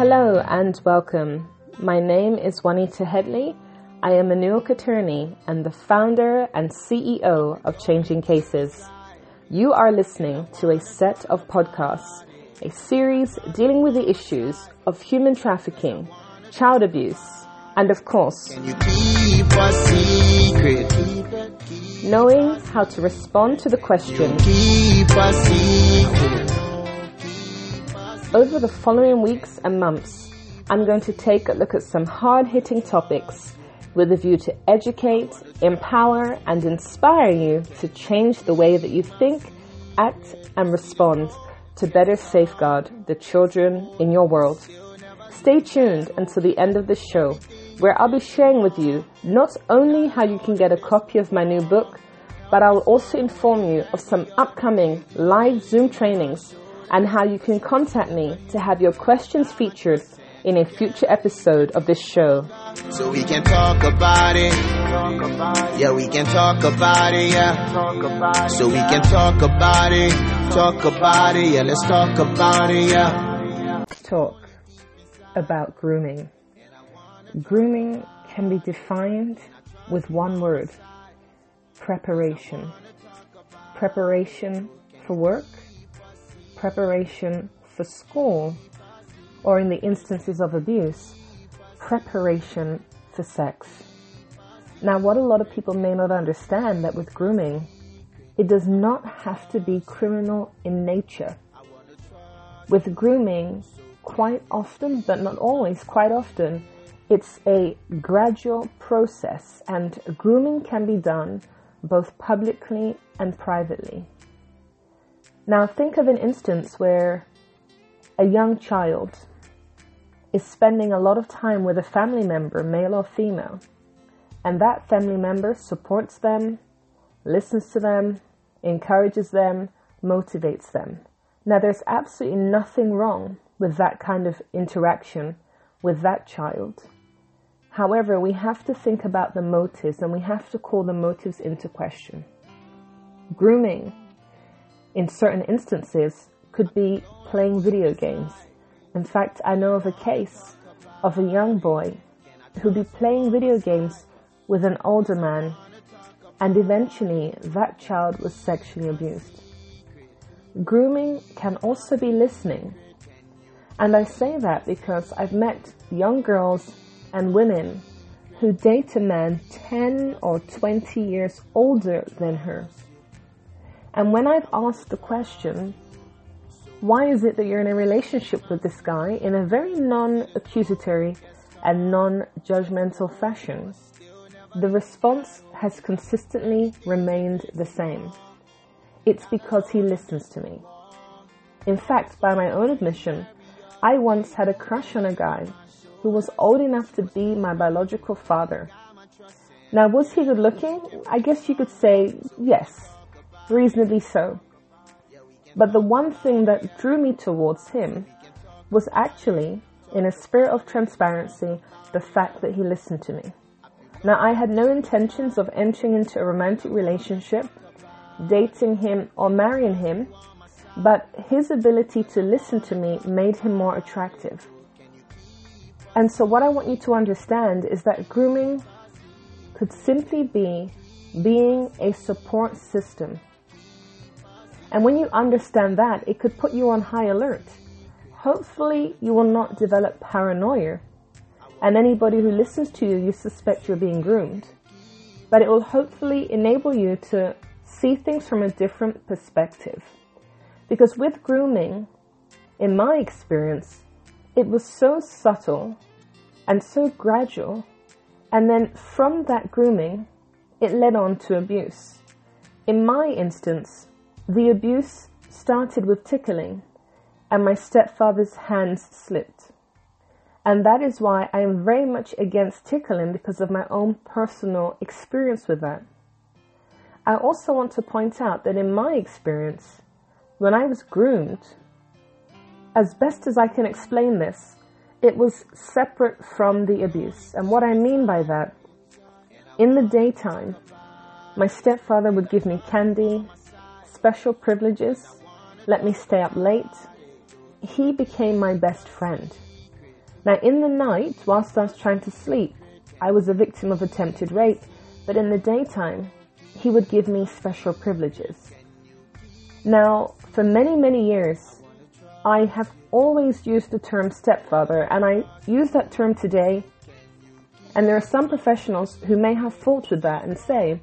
Hello and welcome. My name is Juanita Headley. I am a New York attorney and the founder and CEO of Changing Cases. You are listening to a set of podcasts, a series dealing with the issues of human trafficking, child abuse, and of course, knowing how to respond to the question over the following weeks and months, I'm going to take a look at some hard hitting topics with a view to educate, empower, and inspire you to change the way that you think, act, and respond to better safeguard the children in your world. Stay tuned until the end of the show, where I'll be sharing with you not only how you can get a copy of my new book, but I will also inform you of some upcoming live Zoom trainings and how you can contact me to have your questions featured in a future episode of this show. So we can talk about it. Yeah, we can talk about it. Yeah. So we can talk about it. Talk about it. Yeah, let's talk about it. Yeah. Let's talk about grooming. Grooming can be defined with one word preparation. Preparation for work, preparation for school, or in the instances of abuse, preparation for sex. Now, what a lot of people may not understand that with grooming, it does not have to be criminal in nature. With grooming, quite often, but not always, quite often, it's a gradual process and grooming can be done both publicly and privately. Now think of an instance where a young child is spending a lot of time with a family member, male or female, and that family member supports them, listens to them, encourages them, motivates them. Now there's absolutely nothing wrong with that kind of interaction with that child. However, we have to think about the motives and we have to call the motives into question. Grooming in certain instances, could be playing video games. In fact, I know of a case of a young boy who'd be playing video games with an older man, and eventually that child was sexually abused. Grooming can also be listening. And I say that because I've met young girls and women who date a man 10 or 20 years older than her and when I've asked the question, why is it that you're in a relationship with this guy in a very non-accusatory and non-judgmental fashion, the response has consistently remained the same. It's because he listens to me. In fact, by my own admission, I once had a crush on a guy who was old enough to be my biological father. Now, was he good looking? I guess you could say yes reasonably so. But the one thing that drew me towards him was actually, in a spirit of transparency, the fact that he listened to me. Now, I had no intentions of entering into a romantic relationship, dating him, or marrying him, but his ability to listen to me made him more attractive. And so, what I want you to understand is that grooming could simply be being a support system and when you understand that, it could put you on high alert. Hopefully, you will not develop paranoia. And anybody who listens to you, you suspect you're being groomed. But it will hopefully enable you to see things from a different perspective. Because with grooming, in my experience, it was so subtle and so gradual. And then from that grooming, it led on to abuse. In my instance, the abuse started with tickling, and my stepfather's hands slipped. And that is why I am very much against tickling because of my own personal experience with that. I also want to point out that in my experience, when I was groomed, as best as I can explain this, it was separate from the abuse. And what I mean by that, in the daytime, my stepfather would give me candy, special privileges, let me stay up late. He became my best friend. Now, in the night, whilst I was trying to sleep, I was a victim of attempted rape, but in the daytime, he would give me special privileges. Now, for many, many years, I have always used the term stepfather, and I use that term today. And there are some professionals who may have fault with that and say,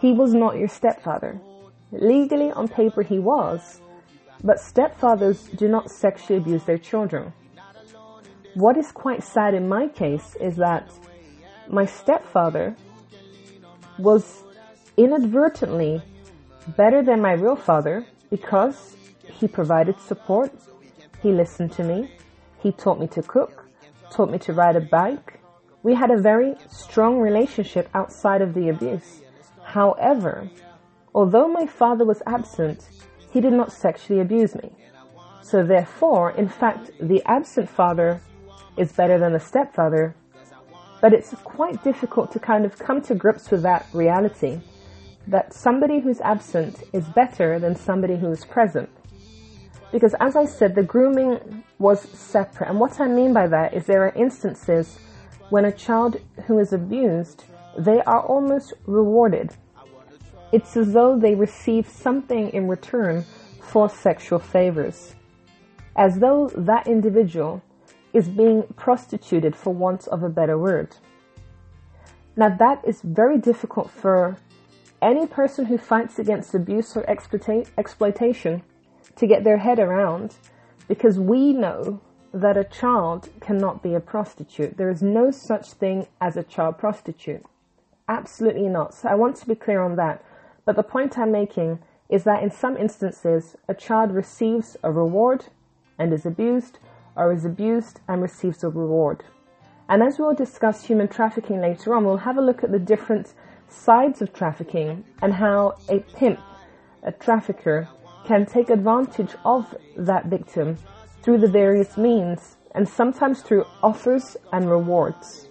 he was not your stepfather. Legally, on paper, he was, but stepfathers do not sexually abuse their children. What is quite sad in my case is that my stepfather was inadvertently better than my real father because he provided support, he listened to me, he taught me to cook, taught me to ride a bike. We had a very strong relationship outside of the abuse. However, although my father was absent, he did not sexually abuse me. So therefore, in fact, the absent father is better than the stepfather. But it's quite difficult to kind of come to grips with that reality that somebody who's absent is better than somebody who is present. Because as I said, the grooming was separate. And what I mean by that is there are instances when a child who is abused, they are almost rewarded. It's as though they receive something in return for sexual favors. As though that individual is being prostituted for want of a better word. Now that is very difficult for any person who fights against abuse or exploita- exploitation to get their head around because we know that a child cannot be a prostitute. There is no such thing as a child prostitute. Absolutely not. So I want to be clear on that. But the point I'm making is that in some instances, a child receives a reward and is abused, or is abused and receives a reward. And as we'll discuss human trafficking later on, we'll have a look at the different sides of trafficking and how a pimp, a trafficker, can take advantage of that victim through the various means and sometimes through offers and rewards.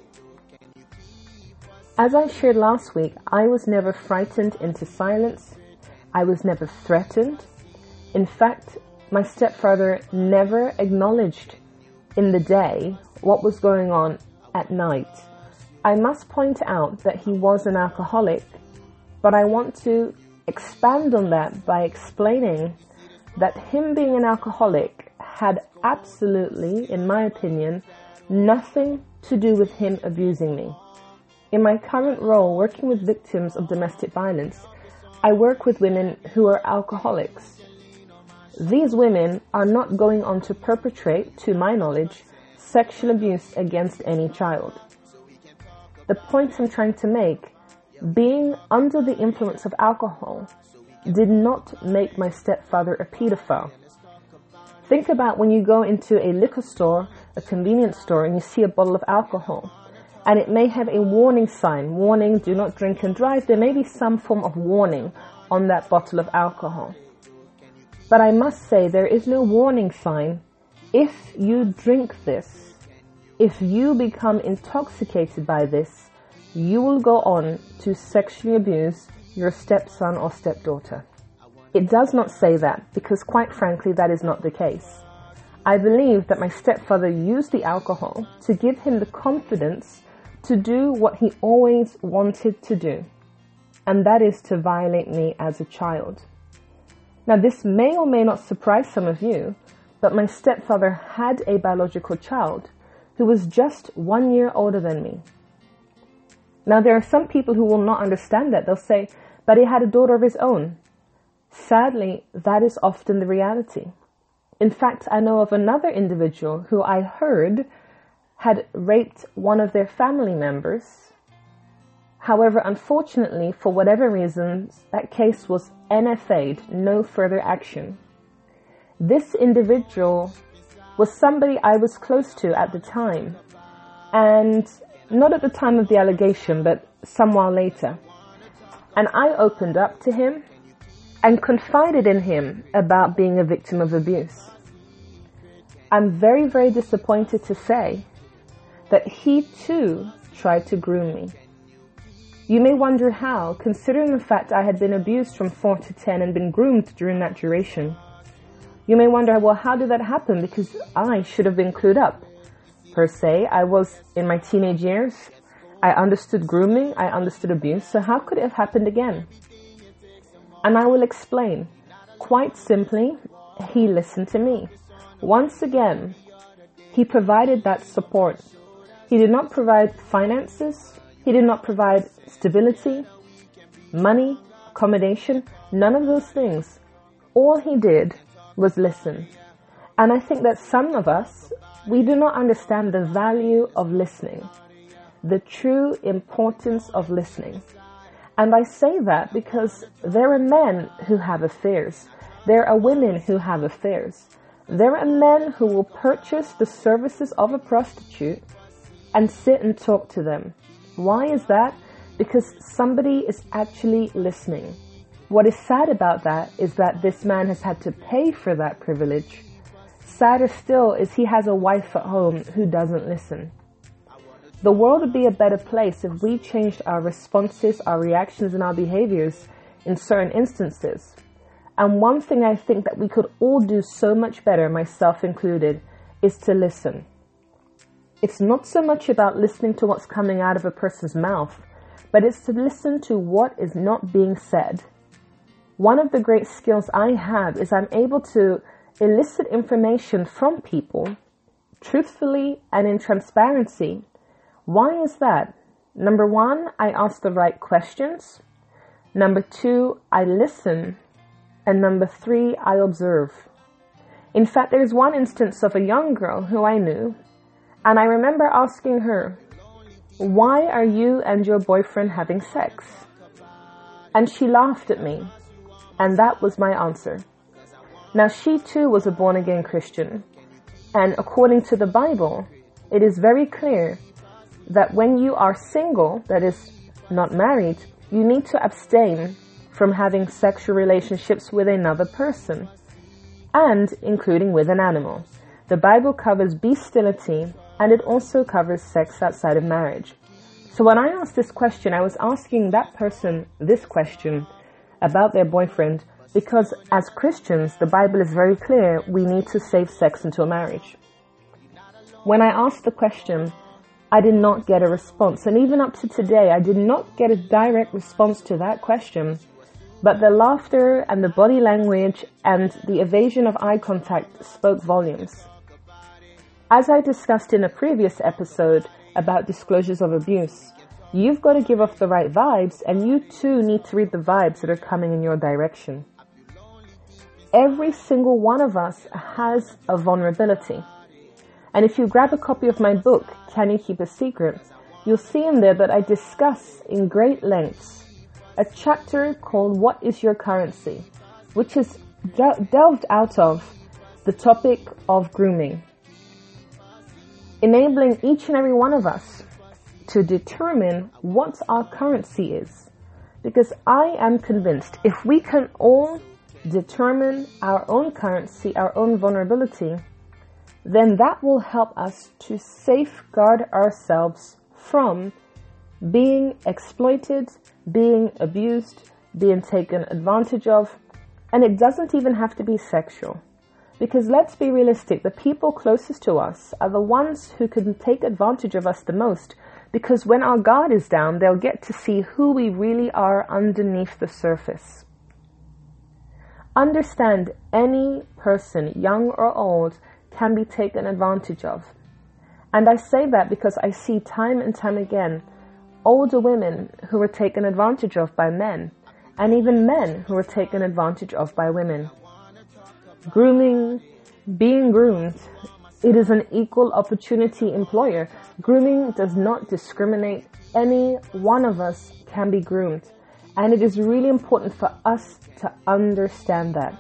As I shared last week, I was never frightened into silence. I was never threatened. In fact, my stepfather never acknowledged in the day what was going on at night. I must point out that he was an alcoholic, but I want to expand on that by explaining that him being an alcoholic had absolutely, in my opinion, nothing to do with him abusing me. In my current role working with victims of domestic violence, I work with women who are alcoholics. These women are not going on to perpetrate, to my knowledge, sexual abuse against any child the point I'm trying to make, being under the influence of alcohol did not make my stepfather a pedophile. Think about when you go into a liquor store, a convenience store, and you see a bottle of alcohol, and it may have a warning sign, warning, do not drink and drive. There may be some form of warning on that bottle of alcohol. But I must say there is no warning sign if you drink this if you become intoxicated by this, you will go on to sexually abuse your stepson or stepdaughter. It does not say that because quite frankly that is not the case. I believe that my stepfather used the alcohol to give him the confidence to do what he always wanted to do, and that is to violate me as a child. Now this may or may not surprise some of you, but my stepfather had a biological child who was just one year older than me. Now, there are some people who will not understand that. They'll say, but he had a daughter of his own. Sadly, that is often the reality. In fact, I know of another individual who I heard had raped one of their family members. However, unfortunately, for whatever reasons, that case was NFA'd, no further action. This individual was somebody I was close to at the time. And not at the time of the allegation, but some while later. And I opened up to him and confided in him about being a victim of abuse. I'm very, very disappointed to say that he too tried to groom me. You may wonder how, considering the fact I had been abused from 4 to 10 and been groomed during that duration. You may wonder, well, how did that happen? Because I should have been clued up. per se. I was in my teenage years. I understood grooming. I understood abuse. So how could it have happened again? And I will explain. Quite simply, he listened to me. Once again, he provided that support. He did not provide finances. He did not provide stability, money, accommodation, none of those things. All he did was listen. And I think that some of us, we do not understand the value of listening, the true importance of listening. And I say that because there are men who have affairs. There are women who have affairs. There are men who will purchase the services of a prostitute and sit and talk to them. Why is that? Because somebody is actually listening. What is sad about that is that this man has had to pay for that privilege. Sadder still is he has a wife at home who doesn't listen. The world would be a better place if we changed our responses, our reactions, and our behaviors in certain instances. And one thing I think that we could all do so much better, myself included, is to listen. It's not so much about listening to what's coming out of a person's mouth, but it's to listen to what is not being said. One of the great skills I have is I'm able to elicit information from people truthfully and in transparency. Why is that? Number one, I ask the right questions. Number two, I listen. And number three, I observe. In fact, there's one instance of a young girl who I knew, and I remember asking her, why are you and your boyfriend having sex? And she laughed at me, and that was my answer. Now she too was a born again Christian, and according to the Bible, it is very clear that when you are single, that is not married, you need to abstain from having sexual relationships with another person and including with an animal. The Bible covers bestiality and it also covers sex outside of marriage. So when I asked this question, I was asking that person this question about their boyfriend because as Christians, the Bible is very clear we need to save sex until marriage. When I asked the question, I did not get a response. And even up to today, I did not get a direct response to that question. But the laughter and the body language and the evasion of eye contact spoke volumes. As I discussed in a previous episode about disclosures of abuse, you've got to give off the right vibes and you too need to read the vibes that are coming in your direction. Every single one of us has a vulnerability. And if you grab a copy of my book, Can You Keep a Secret, you'll see in there that I discuss in great lengths a chapter called What is Your Currency, which is de- delved out of the topic of grooming enabling each and every one of us to determine what our currency is. Because I am convinced if we can all determine our own currency, our own vulnerability, then that will help us to safeguard ourselves from being exploited, being abused, being taken advantage of, and it doesn't even have to be sexual. Because let's be realistic, the people closest to us are the ones who can take advantage of us the most. Because when our guard is down, they'll get to see who we really are underneath the surface. Understand any person, young or old, can be taken advantage of. And I say that because I see time and time again older women who are taken advantage of by men, and even men who are taken advantage of by women grooming, being groomed, it is an equal opportunity employer. Grooming does not discriminate. Any one of us can be groomed. And it is really important for us to understand that.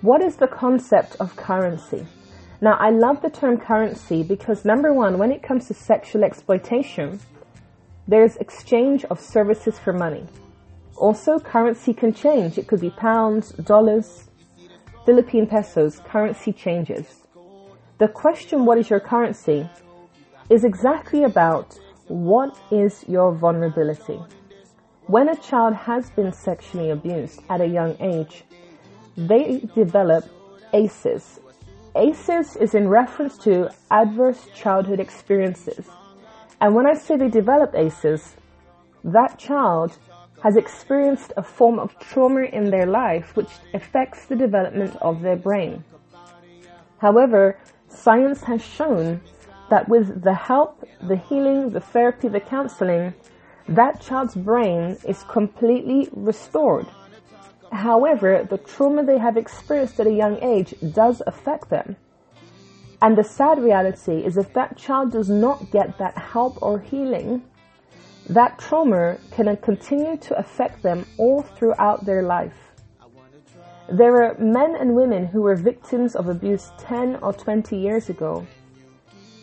What is the concept of currency? Now, I love the term currency because number one, when it comes to sexual exploitation, there's exchange of services for money. Also, currency can change. It could be pounds, dollars, Philippine pesos, currency changes. The question, what is your currency, is exactly about what is your vulnerability. When a child has been sexually abused at a young age, they develop ACEs, ACEs is in reference to adverse childhood experiences. And when I say they develop ACEs, that child has experienced a form of trauma in their life which affects the development of their brain. However, science has shown that with the help, the healing, the therapy, the counseling, that child's brain is completely restored. However, the trauma they have experienced at a young age does affect them. And the sad reality is if that child does not get that help or healing, that trauma can continue to affect them all throughout their life. There are men and women who were victims of abuse 10 or 20 years ago.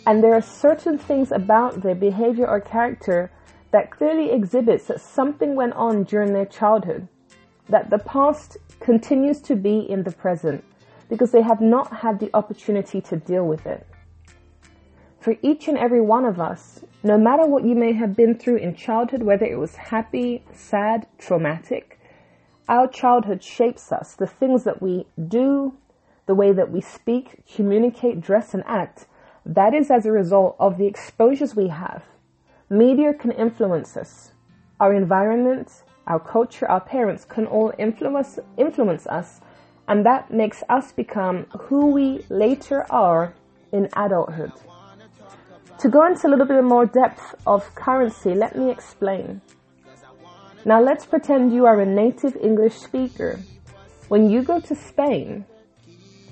And there are certain things about their behavior or character that clearly exhibits that something went on during their childhood, that the past continues to be in the present because they have not had the opportunity to deal with it. For each and every one of us, no matter what you may have been through in childhood, whether it was happy, sad, traumatic, our childhood shapes us. The things that we do, the way that we speak, communicate, dress, and act, that is as a result of the exposures we have. Media can influence us. Our environment, our culture, our parents can all influence, influence us, and that makes us become who we later are in adulthood. To go into a little bit more depth of currency, let me explain. Now let's pretend you are a native English speaker. When you go to Spain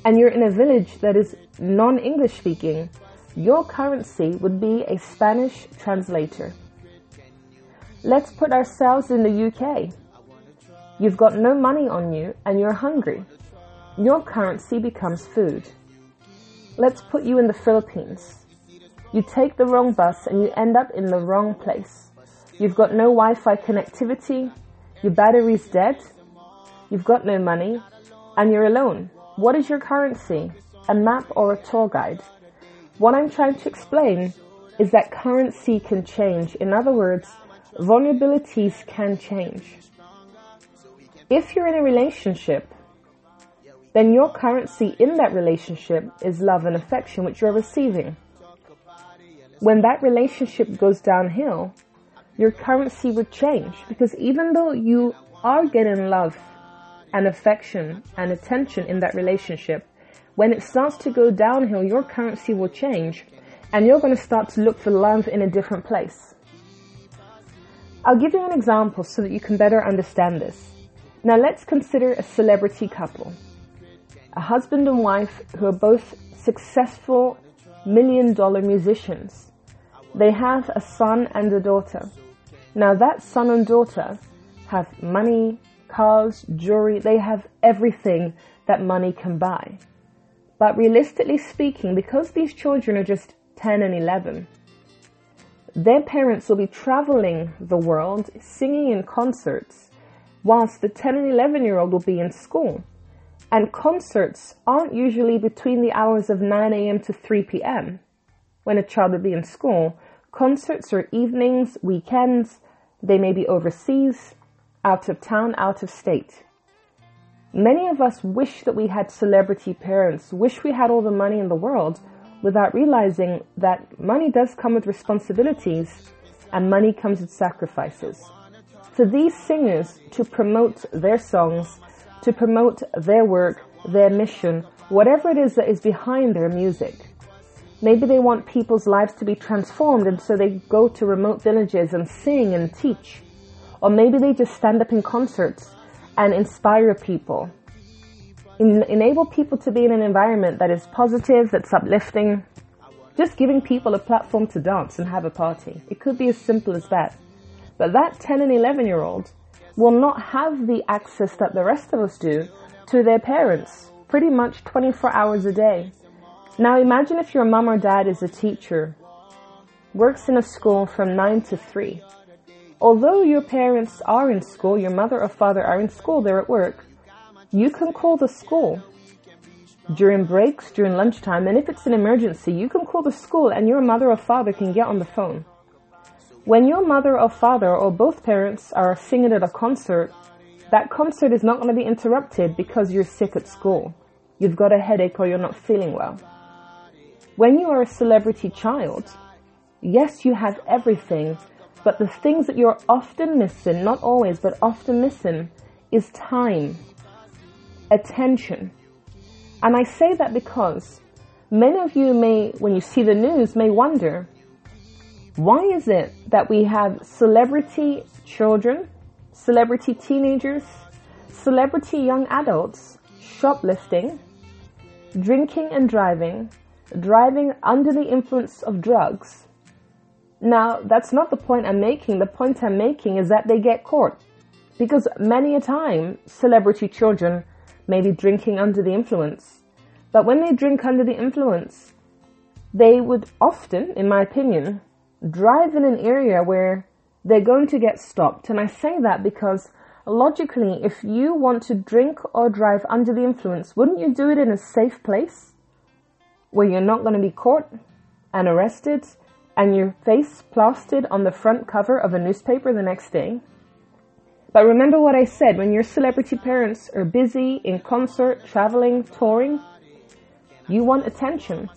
and you're in a village that is non-English speaking, your currency would be a Spanish translator. Let's put ourselves in the UK. You've got no money on you and you're hungry. Your currency becomes food. Let's put you in the Philippines. You take the wrong bus and you end up in the wrong place. You've got no Wi-Fi connectivity, your battery's dead, you've got no money, and you're alone. What is your currency? A map or a tour guide? What I'm trying to explain is that currency can change. In other words, vulnerabilities can change. If you're in a relationship, then your currency in that relationship is love and affection, which you're receiving when that relationship goes downhill, your currency would change because even though you are getting love and affection and attention in that relationship, when it starts to go downhill, your currency will change and you're going to start to look for love in a different place. I'll give you an example so that you can better understand this. Now let's consider a celebrity couple. A husband and wife who are both successful million dollar musicians. They have a son and a daughter. Now that son and daughter have money, cars, jewelry, they have everything that money can buy. But realistically speaking, because these children are just 10 and 11, their parents will be traveling the world, singing in concerts, whilst the 10 and 11 year old will be in school. And concerts aren't usually between the hours of 9 a.m. to 3 p.m. when a child would be in school. Concerts are evenings, weekends, they may be overseas, out of town, out of state. Many of us wish that we had celebrity parents, wish we had all the money in the world without realizing that money does come with responsibilities and money comes with sacrifices. For these singers to promote their songs to promote their work, their mission, whatever it is that is behind their music. Maybe they want people's lives to be transformed and so they go to remote villages and sing and teach. Or maybe they just stand up in concerts and inspire people. En- enable people to be in an environment that is positive, that's uplifting. Just giving people a platform to dance and have a party. It could be as simple as that. But that 10 and 11 year old will not have the access that the rest of us do to their parents pretty much 24 hours a day. Now imagine if your mom or dad is a teacher, works in a school from 9 to 3. Although your parents are in school, your mother or father are in school, they're at work, you can call the school during breaks, during lunchtime, and if it's an emergency, you can call the school and your mother or father can get on the phone. When your mother or father or both parents are singing at a concert, that concert is not going to be interrupted because you're sick at school. you've got a headache or you're not feeling well. When you are a celebrity child, yes, you have everything, but the things that you're often missing, not always, but often missing, is time, attention. And I say that because many of you may, when you see the news, may wonder, why is it that we have celebrity children, celebrity teenagers, celebrity young adults shoplifting, drinking and driving, driving under the influence of drugs. Now, that's not the point I'm making. The point I'm making is that they get caught. Because many a time, celebrity children may be drinking under the influence. But when they drink under the influence, they would often, in my opinion, drive in an area where they're going to get stopped. And I say that because logically, if you want to drink or drive under the influence, wouldn't you do it in a safe place where you're not going to be caught and arrested and your face plastered on the front cover of a newspaper the next day? But remember what I said when your celebrity parents are busy in concert, traveling, touring, you want attention.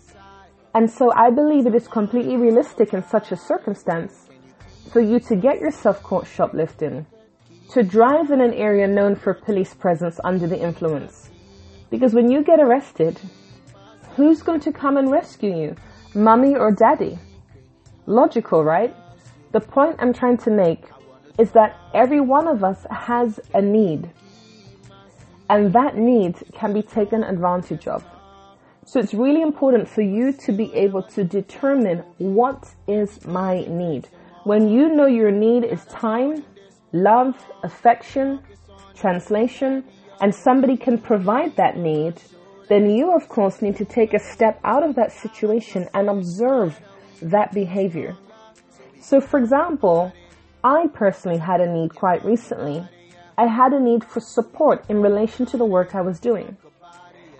And so I believe it is completely realistic in such a circumstance for you to get yourself caught shoplifting, to drive in an area known for police presence under the influence. Because when you get arrested, who's going to come and rescue you? Mummy or daddy? Logical, right? The point I'm trying to make is that every one of us has a need. And that need can be taken advantage of. So it's really important for you to be able to determine what is my need. When you know your need is time, love, affection, translation, and somebody can provide that need, then you of course need to take a step out of that situation and observe that behavior. So for example, I personally had a need quite recently. I had a need for support in relation to the work I was doing.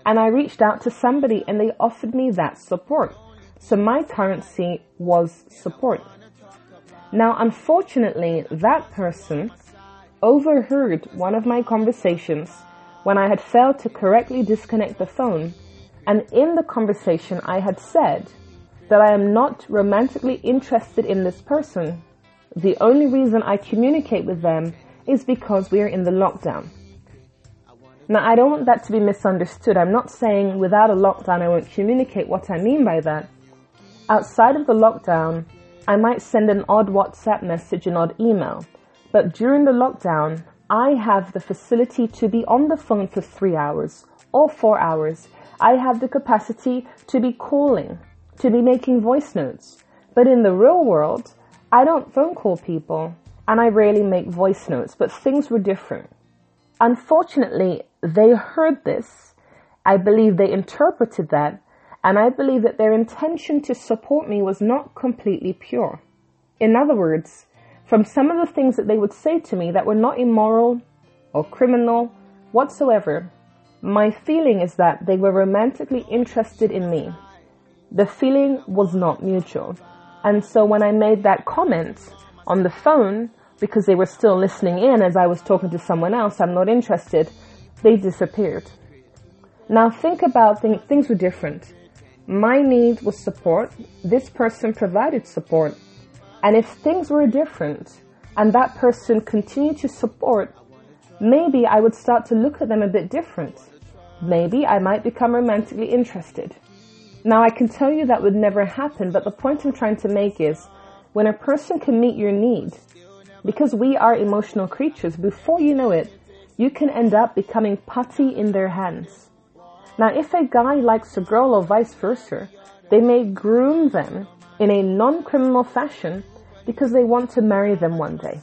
And I reached out to somebody and they offered me that support. So my currency was support. Now, unfortunately, that person overheard one of my conversations when I had failed to correctly disconnect the phone. And in the conversation, I had said that I am not romantically interested in this person. The only reason I communicate with them is because we are in the lockdown. Now, I don't want that to be misunderstood. I'm not saying without a lockdown I won't communicate what I mean by that. Outside of the lockdown, I might send an odd WhatsApp message, an odd email. But during the lockdown, I have the facility to be on the phone for three hours or four hours. I have the capacity to be calling, to be making voice notes. But in the real world, I don't phone call people and I rarely make voice notes, but things were different. Unfortunately, they heard this. I believe they interpreted that and I believe that their intention to support me was not completely pure. In other words, from some of the things that they would say to me that were not immoral or criminal whatsoever, my feeling is that they were romantically interested in me. The feeling was not mutual. And so when I made that comment on the phone, because they were still listening in as I was talking to someone else, I'm not interested, they disappeared. Now think about things, things were different. My need was support. This person provided support. And if things were different and that person continued to support, maybe I would start to look at them a bit different. Maybe I might become romantically interested. Now I can tell you that would never happen, but the point I'm trying to make is when a person can meet your need, because we are emotional creatures, before you know it, you can end up becoming putty in their hands. Now, if a guy likes a girl or vice versa, they may groom them in a non-criminal fashion because they want to marry them one day.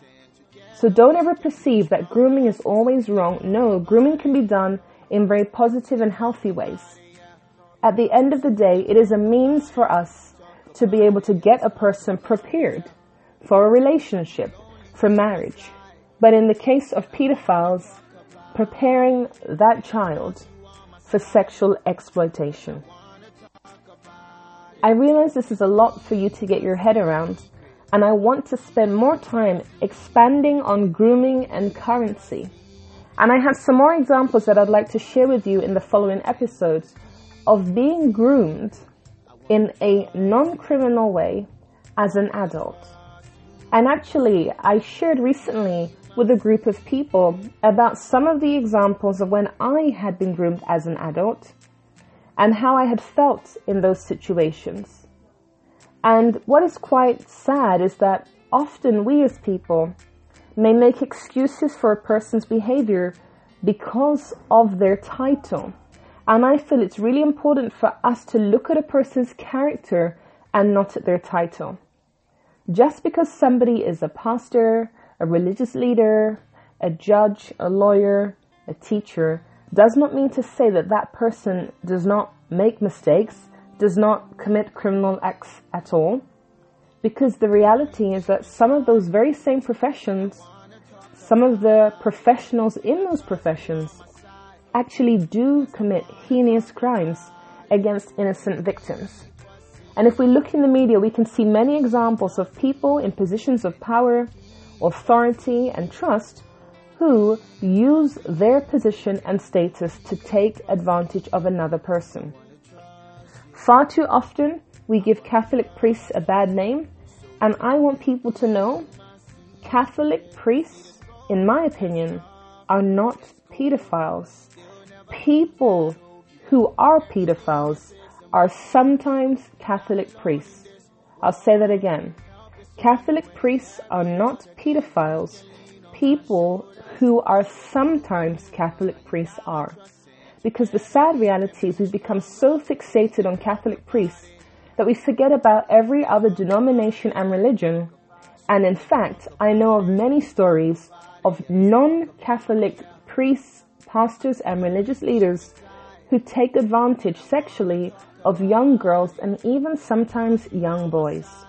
So don't ever perceive that grooming is always wrong. No, grooming can be done in very positive and healthy ways. At the end of the day, it is a means for us to be able to get a person prepared for a relationship, for marriage. But in the case of pedophiles, preparing that child for sexual exploitation. I realize this is a lot for you to get your head around, and I want to spend more time expanding on grooming and currency. And I have some more examples that I'd like to share with you in the following episodes of being groomed in a non-criminal way as an adult. And actually, I shared recently with a group of people about some of the examples of when I had been groomed as an adult and how I had felt in those situations. And what is quite sad is that often we as people may make excuses for a person's behavior because of their title. And I feel it's really important for us to look at a person's character and not at their title. Just because somebody is a pastor, a religious leader, a judge, a lawyer, a teacher, does not mean to say that that person does not make mistakes, does not commit criminal acts at all. Because the reality is that some of those very same professions, some of the professionals in those professions actually do commit heinous crimes against innocent victims. And if we look in the media, we can see many examples of people in positions of power, authority, and trust who use their position and status to take advantage of another person. Far too often, we give Catholic priests a bad name, and I want people to know Catholic priests, in my opinion, are not pedophiles. People who are pedophiles are sometimes Catholic priests. I'll say that again. Catholic priests are not pedophiles. People who are sometimes Catholic priests are. Because the sad reality is we've become so fixated on Catholic priests that we forget about every other denomination and religion. And in fact, I know of many stories of non-Catholic priests, pastors, and religious leaders who take advantage sexually of young girls and even sometimes young boys.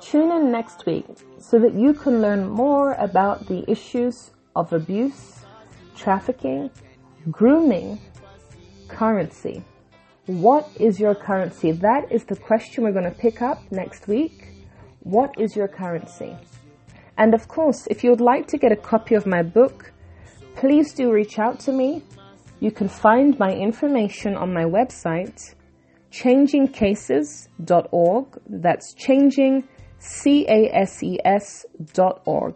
Tune in next week so that you can learn more about the issues of abuse, trafficking, grooming, currency. What is your currency? That is the question we're going to pick up next week. What is your currency? And of course, if you would like to get a copy of my book, please do reach out to me. You can find my information on my website, changingcases.org. That's changing C-A-S-E-S dot org.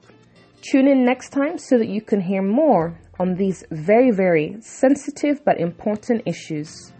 Tune in next time so that you can hear more on these very, very sensitive but important issues.